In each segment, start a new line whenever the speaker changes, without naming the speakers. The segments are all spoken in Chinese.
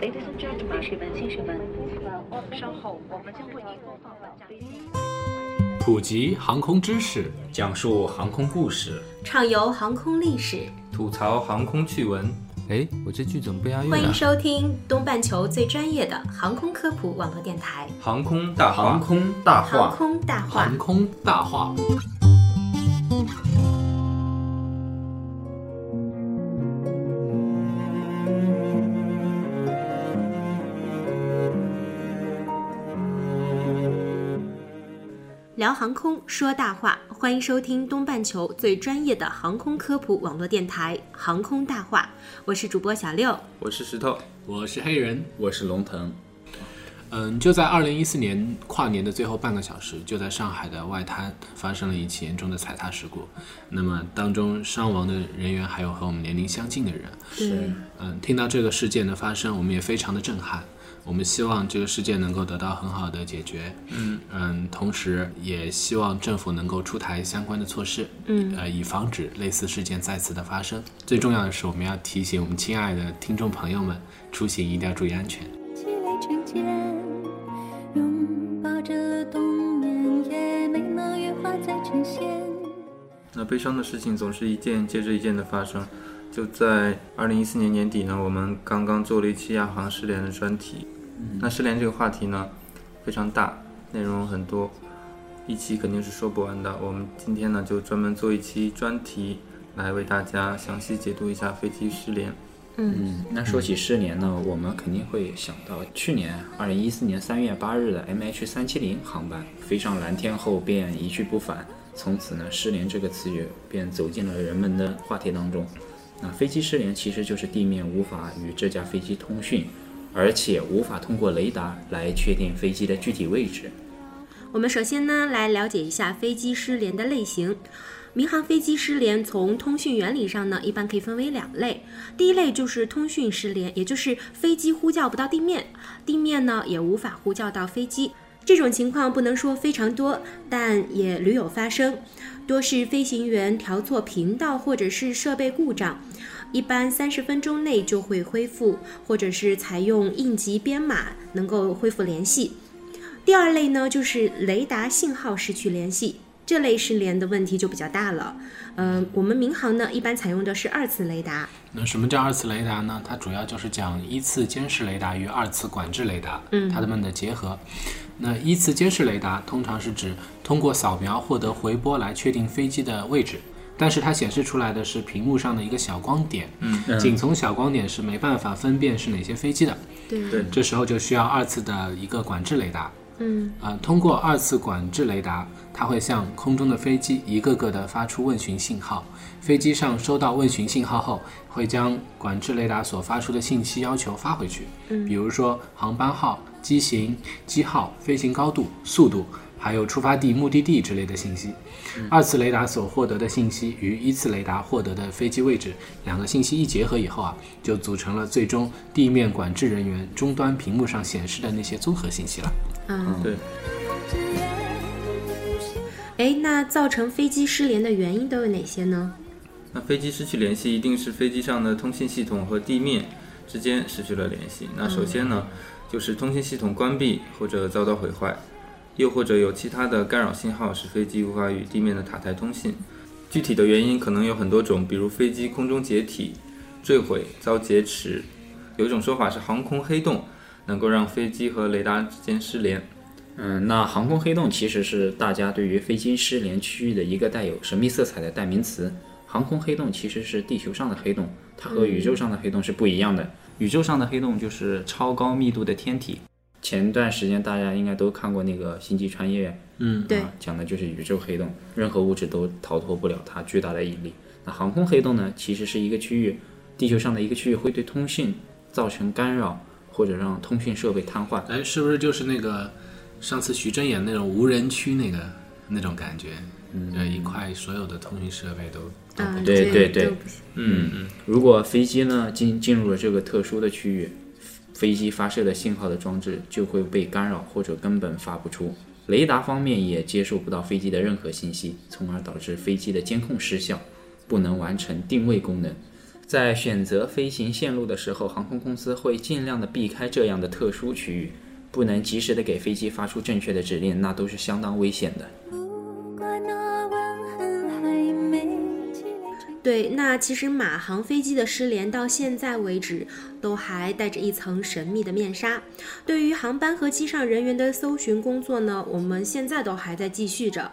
Ladies and gentlemen，女士们、先生们，稍后我们将为您播放本站。
普及航空知识，
讲述航空故事，
畅游航空历史，
吐槽航空趣闻。
哎，我这句怎么不押韵啊？
欢迎收听东半球最专业的航空科普网络电台《
航空大话》。
航空大话，
航空大话，
航空大话。
聊航空说大话，欢迎收听东半球最专业的航空科普网络电台《航空大话》，我是主播小六，
我是石头，
我是黑人，
我是龙腾。
嗯，就在二零一四年跨年的最后半个小时，就在上海的外滩发生了一起严重的踩踏事故。那么当中伤亡的人员还有和我们年龄相近的人。
是，
嗯，听到这个事件的发生，我们也非常的震撼。我们希望这个事件能够得到很好的解决，
嗯
嗯，同时也希望政府能够出台相关的措施，
嗯
呃，以防止类似事件再次的发生。最重要的是，我们要提醒我们亲爱的听众朋友们，出行一定要注意安全。
积累成茧，拥抱着冬眠，也没能羽化再成仙。
那悲伤的事情总是一件接着一件的发生。就在二零一四年年底呢，我们刚刚做了一期亚航失联的专题。那失联这个话题呢，非常大，内容很多，一期肯定是说不完的。我们今天呢，就专门做一期专题，来为大家详细解读一下飞机失联。
嗯，那说起失联呢，我们肯定会想到去年二零一四年三月八日的 MH 三七零航班飞上蓝天后便一去不返，从此呢，失联这个词语便走进了人们的话题当中。那飞机失联其实就是地面无法与这架飞机通讯，而且无法通过雷达来确定飞机的具体位置。
我们首先呢来了解一下飞机失联的类型。民航飞机失联，从通讯原理上呢，一般可以分为两类。第一类就是通讯失联，也就是飞机呼叫不到地面，地面呢也无法呼叫到飞机。这种情况不能说非常多，但也屡有发生，多是飞行员调错频道或者是设备故障，一般三十分钟内就会恢复，或者是采用应急编码能够恢复联系。第二类呢，就是雷达信号失去联系，这类失联的问题就比较大了。嗯、我们民航呢一般采用的是二次雷达。
那什么叫二次雷达呢？它主要就是讲一次监视雷达与二次管制雷达，嗯，它们的结合。那一次监视雷达通常是指通过扫描获得回波来确定飞机的位置，但是它显示出来的是屏幕上的一个小光点，嗯，仅从小光点是没办法分辨是哪些飞机的，
对。
对。
这时候就需要二次的一个管制雷达。
嗯。
呃，通过二次管制雷达，它会向空中的飞机一个个的发出问询信号。飞机上收到问询信号后，会将管制雷达所发出的信息要求发回去，嗯，比如说航班号、机型、机号、飞行高度、速度，还有出发地、目的地之类的信息。二次雷达所获得的信息与一次雷达获得的飞机位置两个信息一结合以后啊，就组成了最终地面管制人员终端屏幕上显示的那些综合信息了。
嗯，
对，
哎，那造成飞机失联的原因都有哪些呢？
那飞机失去联系，一定是飞机上的通信系统和地面之间失去了联系。那首先呢，就是通信系统关闭或者遭到毁坏，又或者有其他的干扰信号，使飞机无法与地面的塔台通信。具体的原因可能有很多种，比如飞机空中解体、坠毁、遭劫持。有一种说法是航空黑洞能够让飞机和雷达之间失联。
嗯，那航空黑洞其实是大家对于飞机失联区域的一个带有神秘色彩的代名词。航空黑洞其实是地球上的黑洞，它和宇宙上的黑洞是不一样的。宇宙上的黑洞就是超高密度的天体。前段时间大家应该都看过那个《星际穿越》，
嗯，
对
啊，讲的就是宇宙黑洞，任何物质都逃脱不了它巨大的引力。那航空黑洞呢，其实是一个区域，地球上的一个区域会对通信造成干扰，或者让通讯设备瘫痪。
哎，是不是就是那个上次徐峥演那种无人区那个那种感觉？嗯，呃，一块所有的通讯设备都
对对对
嗯嗯，
如果飞机呢进进入了这个特殊的区域，飞机发射的信号的装置就会被干扰或者根本发不出。雷达方面也接收不到飞机的任何信息，从而导致飞机的监控失效，不能完成定位功能。在选择飞行线路的时候，航空公司会尽量的避开这样的特殊区域，不能及时的给飞机发出正确的指令，那都是相当危险的。
对，那其实马航飞机的失联到现在为止，都还带着一层神秘的面纱。对于航班和机上人员的搜寻工作呢，我们现在都还在继续着，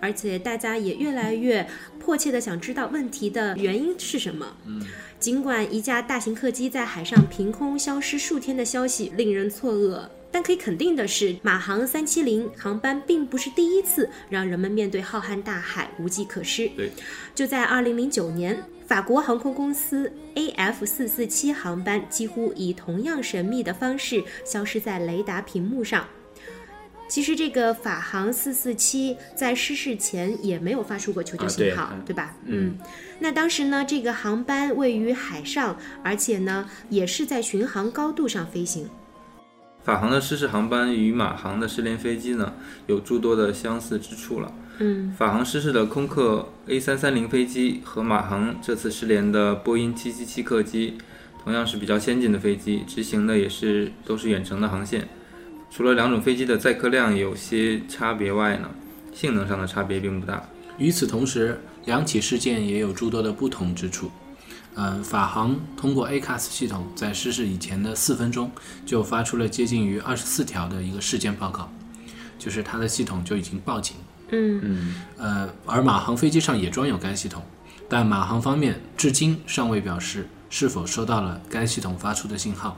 而且大家也越来越迫切的想知道问题的原因是什么。嗯，尽管一架大型客机在海上凭空消失数天的消息令人错愕。但可以肯定的是，马航三七零航班并不是第一次让人们面对浩瀚大海无计可施。
对，
就在二零零九年，法国航空公司 AF 四四七航班几乎以同样神秘的方式消失在雷达屏幕上。其实，这个法航四四七在失事前也没有发出过求救信号，
啊对
对吧？
嗯，
那当时呢，这个航班位于海上，而且呢，也是在巡航高度上飞行。
法航的失事航班与马航的失联飞机呢，有诸多的相似之处了。
嗯，
法航失事的空客 A 三三零飞机和马航这次失联的波音七七七客机，同样是比较先进的飞机，执行的也是都是远程的航线。除了两种飞机的载客量有些差别外呢，性能上的差别并不大。
与此同时，两起事件也有诸多的不同之处。嗯，法航通过 ACAS 系统在失事以前的四分钟就发出了接近于二十四条的一个事件报告，就是它的系统就已经报警。
嗯
呃，而马航飞机上也装有该系统，但马航方面至今尚未表示是否收到了该系统发出的信号。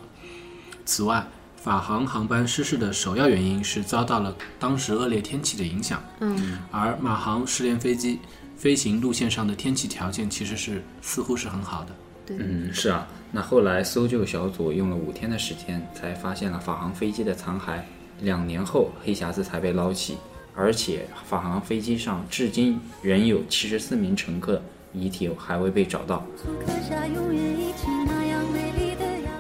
此外，法航航班失事的首要原因是遭到了当时恶劣天气的影响，
嗯
而马航失联飞机飞行路线上的天气条件其实是似乎是很好的。
对，
嗯，是啊。那后来搜救小组用了五天的时间，才发现了法航飞机的残骸。两年后，黑匣子才被捞起，而且法航飞机上至今仍有七十四名乘客遗体还未被找到。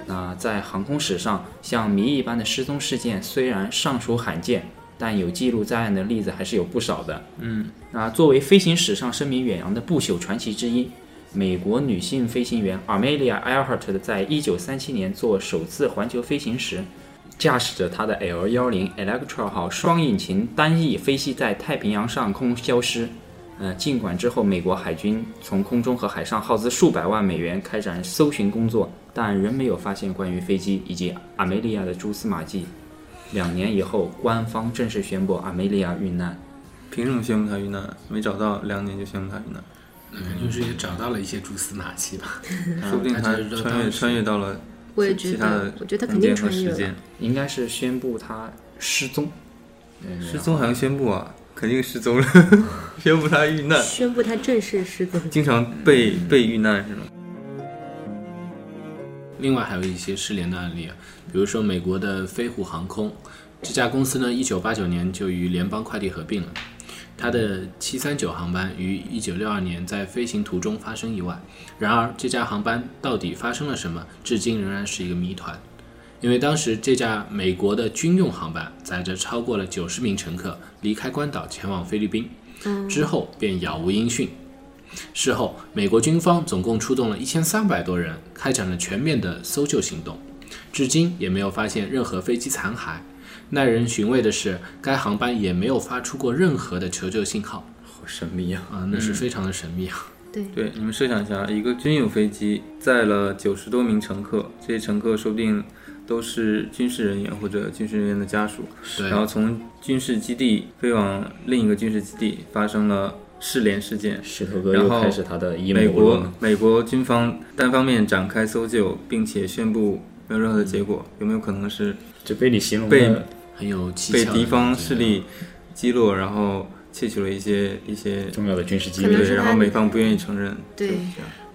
那
在航空史上，像谜一般的失踪事件虽然尚属罕见，但有记录在案的例子还是有不少的。
嗯，
那作为飞行史上声名远扬的不朽传奇之一，美国女性飞行员 Amelia Earhart 在一九三七年做首次环球飞行时，驾驶着她的 L 幺零 Electra 号双引擎单翼飞机在太平洋上空消失。呃，尽管之后美国海军从空中和海上耗资数百万美元开展搜寻工作，但仍没有发现关于飞机以及阿梅利亚的蛛丝马迹。两年以后，官方正式宣布阿梅利亚遇难。
凭什么宣布他遇难？没找到，两年就宣布他遇难，
嗯，就是也找到了一些蛛丝马迹吧。
说不定 他穿越穿越到了
我也觉
其他
我觉得他肯定
空间和
穿越了
时间。
应该是宣布他失踪。嗯
失踪还用宣布啊？肯定失踪了，宣布他遇难，
宣布他正式失踪。
经常被被遇难是吗？
另外还有一些失联的案例啊，比如说美国的飞虎航空，这家公司呢，一九八九年就与联邦快递合并了。它的七三九航班于一九六二年在飞行途中发生意外，然而这架航班到底发生了什么，至今仍然是一个谜团。因为当时这架美国的军用航班载着超过了九十名乘客离开关岛前往菲律宾，之后便杳无音讯。事后，美国军方总共出动了一千三百多人，开展了全面的搜救行动，至今也没有发现任何飞机残骸。耐人寻味的是，该航班也没有发出过任何的求救信号
好神秘啊！
啊，那是非常的神秘啊。
对，
对，你们设想一下，一个军用飞机载了九十多名乘客，这些乘客说不定都是军事人员或者军事人员的家属，然后从军事基地飞往另一个军事基地，发生了失联事件。
石头哥
然后
又开始他的阴
美
谋论
国美国军方单方面展开搜救，并且宣布没有任何的结果，有没有可能是
就被你形容
被
很有
被敌方势力击落，然后窃取了一些一些
重要的军事机密
然后美方不愿意承认，
对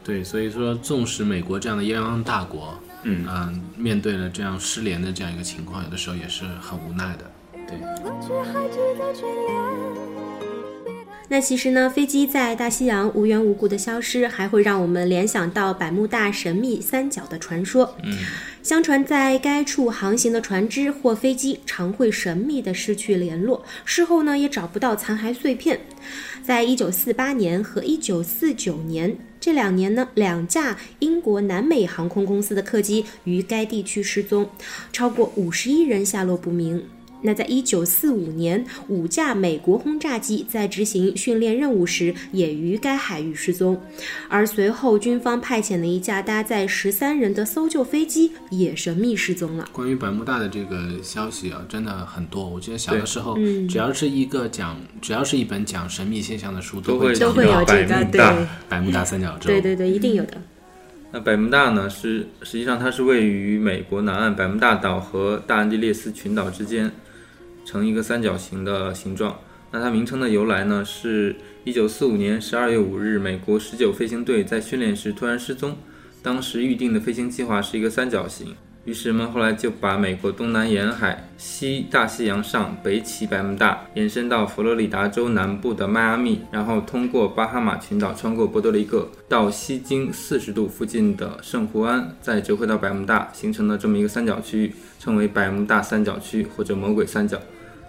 对，所以说，纵使美国这样的泱泱大国，
嗯
嗯、面对了这样失联的这样一个情况，有的时候也是很无奈的。
过去还记得眷恋。
那其实呢，飞机在大西洋无缘无故的消失，还会让我们联想到百慕大神秘三角的传说。嗯，相传在该处航行的船只或飞机常会神秘的失去联络，事后呢也找不到残骸碎片。在一九四八年和一九四九年这两年呢，两架英国南美航空公司的客机于该地区失踪，超过五十一人下落不明。那在一九四五年，五架美国轰炸机在执行训练任务时也于该海域失踪，而随后军方派遣的一架搭载十三人的搜救飞机也神秘失踪了。
关于百慕大的这个消息啊，真的很多。我记得小的时候，
嗯
只要是一个讲，只要是一本讲神秘现象的书，
都会
讲
都会有
到
这个，对
百慕大
百慕大三角洲。
对对对，一定有的。
那百慕大呢，是实际上它是位于美国南岸百慕大岛和大安地列斯群岛之间，成一个三角形的形状。那它名称的由来呢，是一九四五年十二月五日，美国十九飞行队在训练时突然失踪。当时预定的飞行计划是一个三角形，于是人们后来就把美国东南沿海、西大西洋上、北起百慕大，延伸到佛罗里达州南部的迈阿密，然后通过巴哈马群岛，穿过波多黎各，到西经四十度附近的圣胡安，再折回到百慕大，形成了这么一个三角区域，称为百慕大三角区或者魔鬼三角。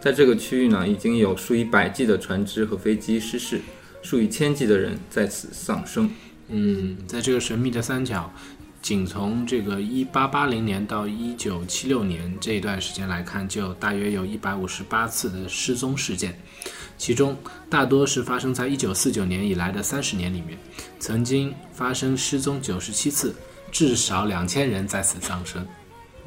在这个区域呢，已经有数以百计的船只和飞机失事，数以千计的人在此丧生。
嗯，在这个神秘的三角，仅从这个一八八零年到一九七六年这一段时间来看，就大约有一百五十八次的失踪事件，其中大多是发生在一九四九年以来的三十年里面，曾经发生失踪九十七次，至少两千人在此丧生。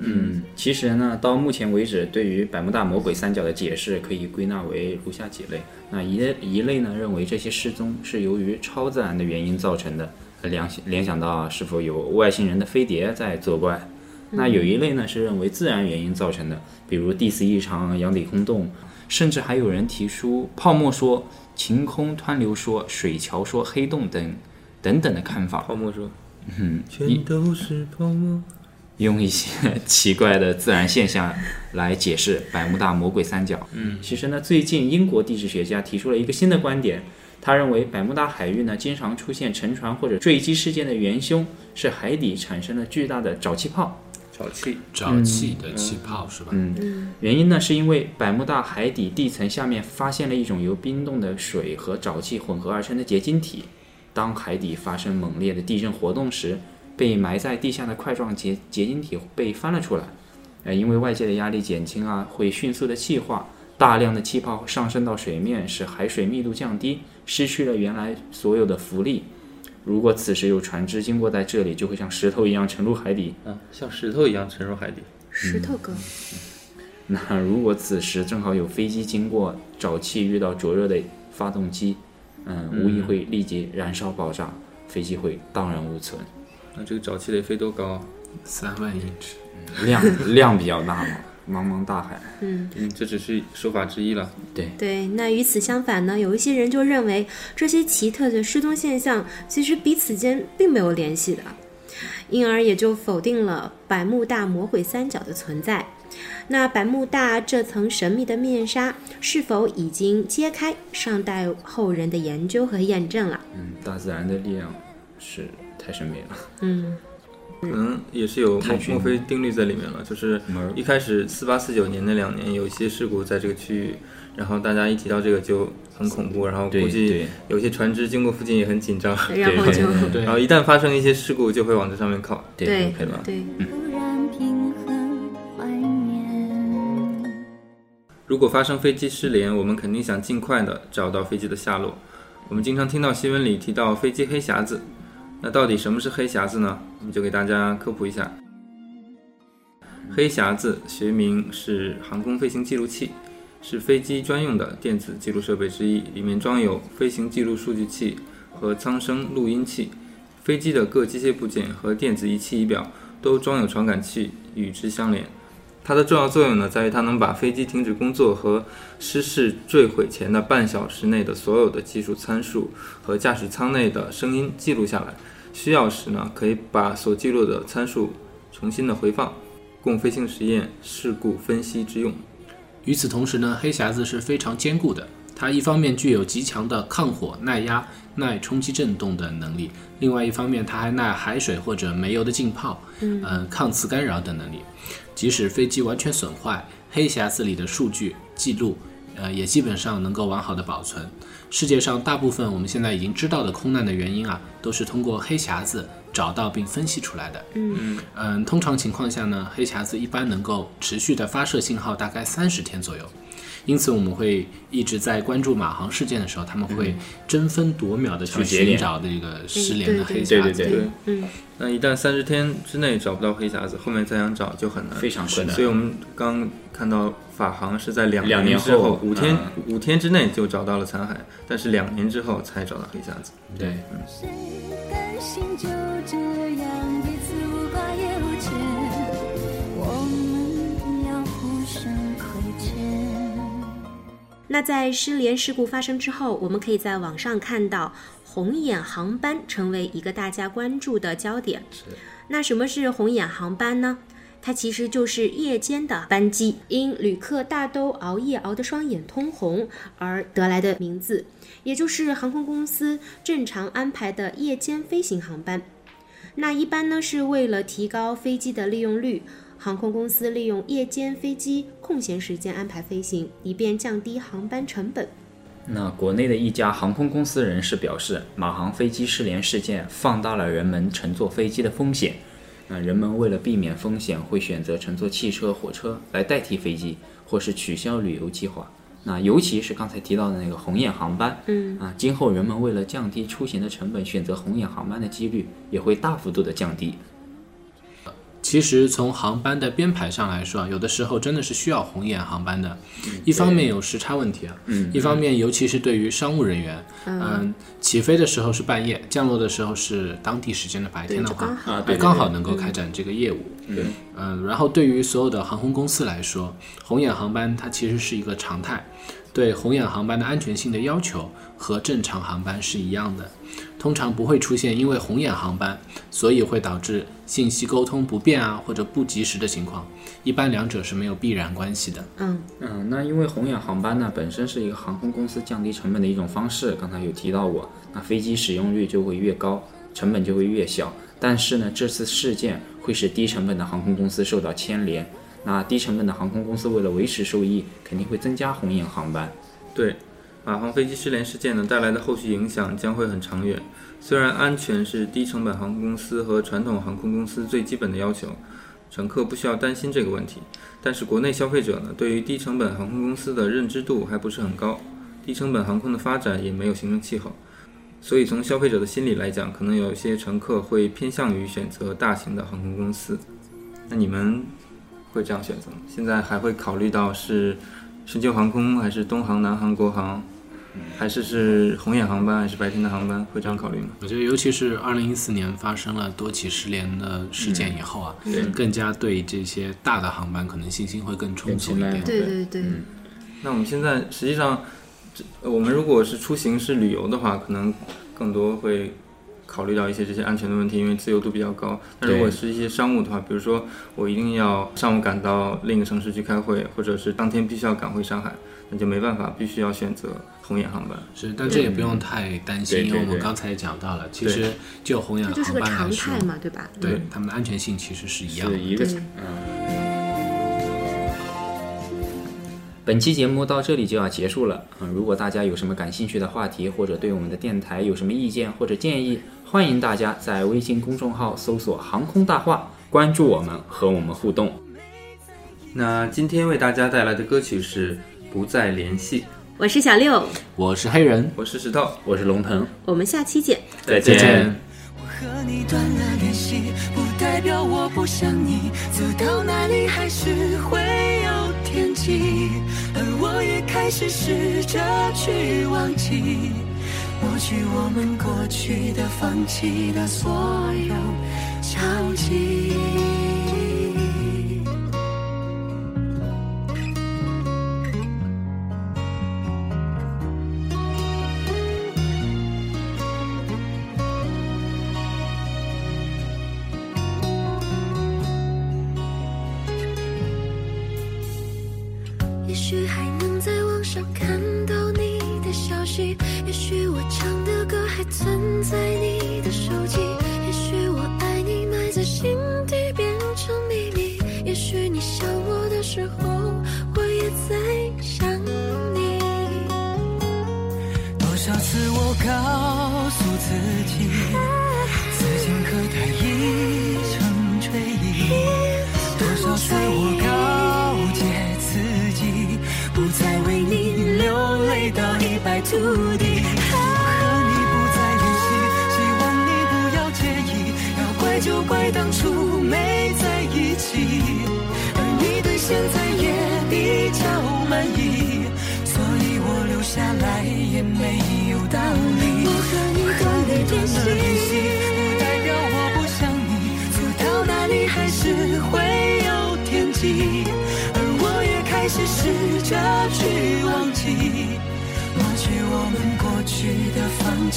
嗯，其实呢，到目前为止，对于百慕大魔鬼三角的解释可以归纳为如下几类。那一类一类呢，认为这些失踪是由于超自然的原因造成的，呃联联想到是否有外星人的飞碟在作怪。那有一类呢是认为自然原因造成的，比如地磁异常、洋底空洞，甚至还有人提出泡沫说、晴空湍流说、水桥说、黑洞等等等的看法。
泡沫说，
嗯，
全都是泡沫。
用一些 奇怪的自然现象来解释百慕大魔鬼三角。嗯，其实呢，最近英国地质学家提出了一个新的观点，他认为百慕大海域呢经常出现沉船或者坠机事件的元凶是海底产生了巨大的沼气泡。
沼气，
沼气的气泡、是吧？
嗯，原因呢是因为百慕大海底地层下面发现了一种由冰冻的水和沼气混合而成的结晶体。当海底发生猛烈的地震活动时，被埋在地下的块状结结晶体被翻了出来。呃，因为外界的压力减轻啊，会迅速的气化，大量的气泡上升到水面，使海水密度降低，失去了原来所有的浮力。如果此时有船只经过在这里，就会像石头一样沉入海底。
啊，像石头一样沉入海底。
石头哥，
那如果此时正好有飞机经过，沼气遇到灼热的发动机，嗯，无疑会立即燃烧爆炸，飞机会荡然无存。
那这个沼气得飞多高啊？
三万英尺。
量量比较大嘛，茫茫大海。
嗯嗯，这只是说法之一了。
对对，那与此相反呢，有一些人就认为这些奇特的失踪现象其实彼此间并没有联系的，因而也就否定了百慕大魔鬼三角的存在。那百慕大这层神秘的面纱是否已经揭开，尚待后人的研究和验证了。
嗯，大自然的力量是太神秘了。
嗯，
可能也是有墨墨菲定律在里面了，就是一开始四八四九年那两年有一些事故在这个区域，然后大家一提到这个就很恐怖，然后估计有些船只经过附近也很紧张，
然后就
对
然后一旦发生一些事故就会往这上面靠。
对
对
了。
对。
如果发生飞机失联，我们肯定想尽快的找到飞机的下落。我们经常听到新闻里提到飞机黑匣子，那到底什么是黑匣子呢？我们就给大家科普一下。黑匣子学名是航空飞行记录器，是飞机专用的电子记录设备之一，里面装有飞行记录数据器和舱声录音器。飞机的各机械部件和电子仪器仪表都装有传感器与之相连。它的重要作用呢，在于它能把飞机停止工作和失事坠毁前的半小时内的所有的技术参数和驾驶舱内的声音记录下来。需要时呢，可以把所记录的参数重新的回放，供飞行实验、事故分析之用。
与此同时呢，黑匣子是非常坚固的。它一方面具有极强的抗火、耐压、耐冲击震动的能力，另外一方面它还耐海水或者煤油的浸泡，嗯、呃，抗磁干扰等能力。即使飞机完全损坏，黑匣子里的数据记录，呃，也基本上能够完好的保存。世界上大部分我们现在已经知道的空难的原因啊，都是通过黑匣子找到并分析出来的。
嗯
嗯，通常情况下呢，黑匣子一般能够持续的发射信号大概三十天左右。因此，我们会一直在关注马航事件的时候，他们会争分夺秒的去寻
找
这个失联的黑匣子。
对对
对，
嗯。
那一旦三十天之内找不到黑匣子，后面再想找就很难，
非常困难。
所以我们刚看到法航是在两
两年
之后
后
五天、
嗯。
五天之内就找到了残骸，但是两年之后才找到黑匣子。
对，
谁
那在失联事故发生之后，我们可以在网上看到红眼航班成为一个大家关注的焦点。那什么是红眼航班呢？它其实就是夜间的班机，因旅客大都熬夜熬得双眼通红而得来的名字，也就是航空公司正常安排的夜间飞行航班。那一般呢是为了提高飞机的利用率，航空公司利用夜间飞机空闲时间安排飞行，以便降低航班成本。
那国内的一家航空公司人士表示，马航飞机失联事件放大了人们乘坐飞机的风险。那人们为了避免风险，会选择乘坐汽车、火车来代替飞机，或是取消旅游计划。那尤其是刚才提到的那个红眼航班，
嗯
啊，今后人们为了降低出行的成本，选择红眼航班的几率也会大幅度的降低。
其实从航班的编排上来说啊，有的时候真的是需要红眼航班的。一方面有时差问题啊，
嗯
一方面尤其是对于商务人员，嗯，起飞的时候是半夜，降落的时候是当地时间的白天的话
啊
刚好能够开展这个业务。
对，
嗯，然后对于所有的航空公司来说，红眼航班它其实是一个常态，对红眼航班的安全性的要求和正常航班是一样的，通常不会出现因为红眼航班，所以会导致信息沟通不便啊或者不及时的情况，一般两者是没有必然关系的。
嗯
嗯，那因为红眼航班呢本身是一个航空公司降低成本的一种方式，刚才有提到过，那飞机使用率就会越高，成本就会越小。但是呢，这次事件会使低成本的航空公司受到牵连，那低成本的航空公司为了维持收益，肯定会增加红眼航班。
对，马航飞机失联事件呢带来的后续影响将会很长远。虽然安全是低成本航空公司和传统航空公司最基本的要求，乘客不需要担心这个问题，但是国内消费者呢对于低成本航空公司的认知度还不是很高，低成本航空的发展也没有形成气候，所以从消费者的心理来讲，可能有些乘客会偏向于选择大型的航空公司。那你们会这样选择吗？现在还会考虑到是深秋航空还是东航、南航、国航，还是是红眼航班还是白天的航班，会这样考虑吗？
我觉得，尤其是二零一四年发生了多起失联的事件以后啊，
对
更加对这些大的航班可能信心会更充足一点。
对对对，
嗯
那我们现在实际上，这我们如果是出行是旅游的话，可能更多会考虑到一些这些安全的问题，因为自由度比较高。但如果是一些商务的话，比如说我一定要上午赶到另一个城市去开会，或者是当天必须要赶回上海，那就没办法，必须要选择红眼航班。
是，但这也不用太担心，因为我们刚才也讲到了，其实就红眼
这就是个
航班来
常
说
态，嘛，对吧？
对他们的安全性其实是一样的
是。一个嗯。本期节目到这里就要结束了。嗯，如果大家有什么感兴趣的话题，或者对我们的电台有什么意见或者建议，欢迎大家在微信公众号搜索“航空大话”，关注我们，和我们互动。
那今天为大家带来的歌曲是《不再联系》，
我是小六，
我是黑人，
我是石头，
我是龙腾，
我们下期见。
再
再见。
我和你断了联系，不代表我不想你，走到哪里还是会有天际，而我也开始试着去忘记，抹去我们过去的、放弃的所有交集。消息也许我唱的歌还存在你的手机也许我爱你埋在心底变成秘密也许你想我的时候我也在想你。多少次我告诉自己就怪当初没在一起，而你对现在也比较满意，所以我留下来也没有道理。
我和你断了联系，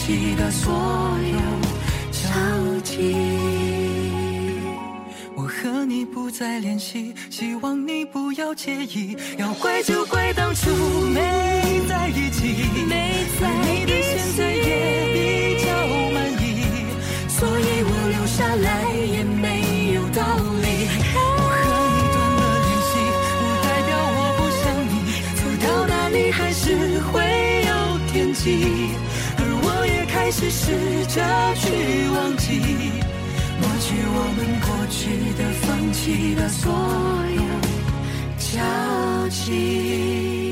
放弃的所有交集。我和你不再联系，希望你不要介意。要怪就怪当初没在一起，
没在
而你对现在也比较满意，所以我留下来也没我们过去的、放弃的所有交集。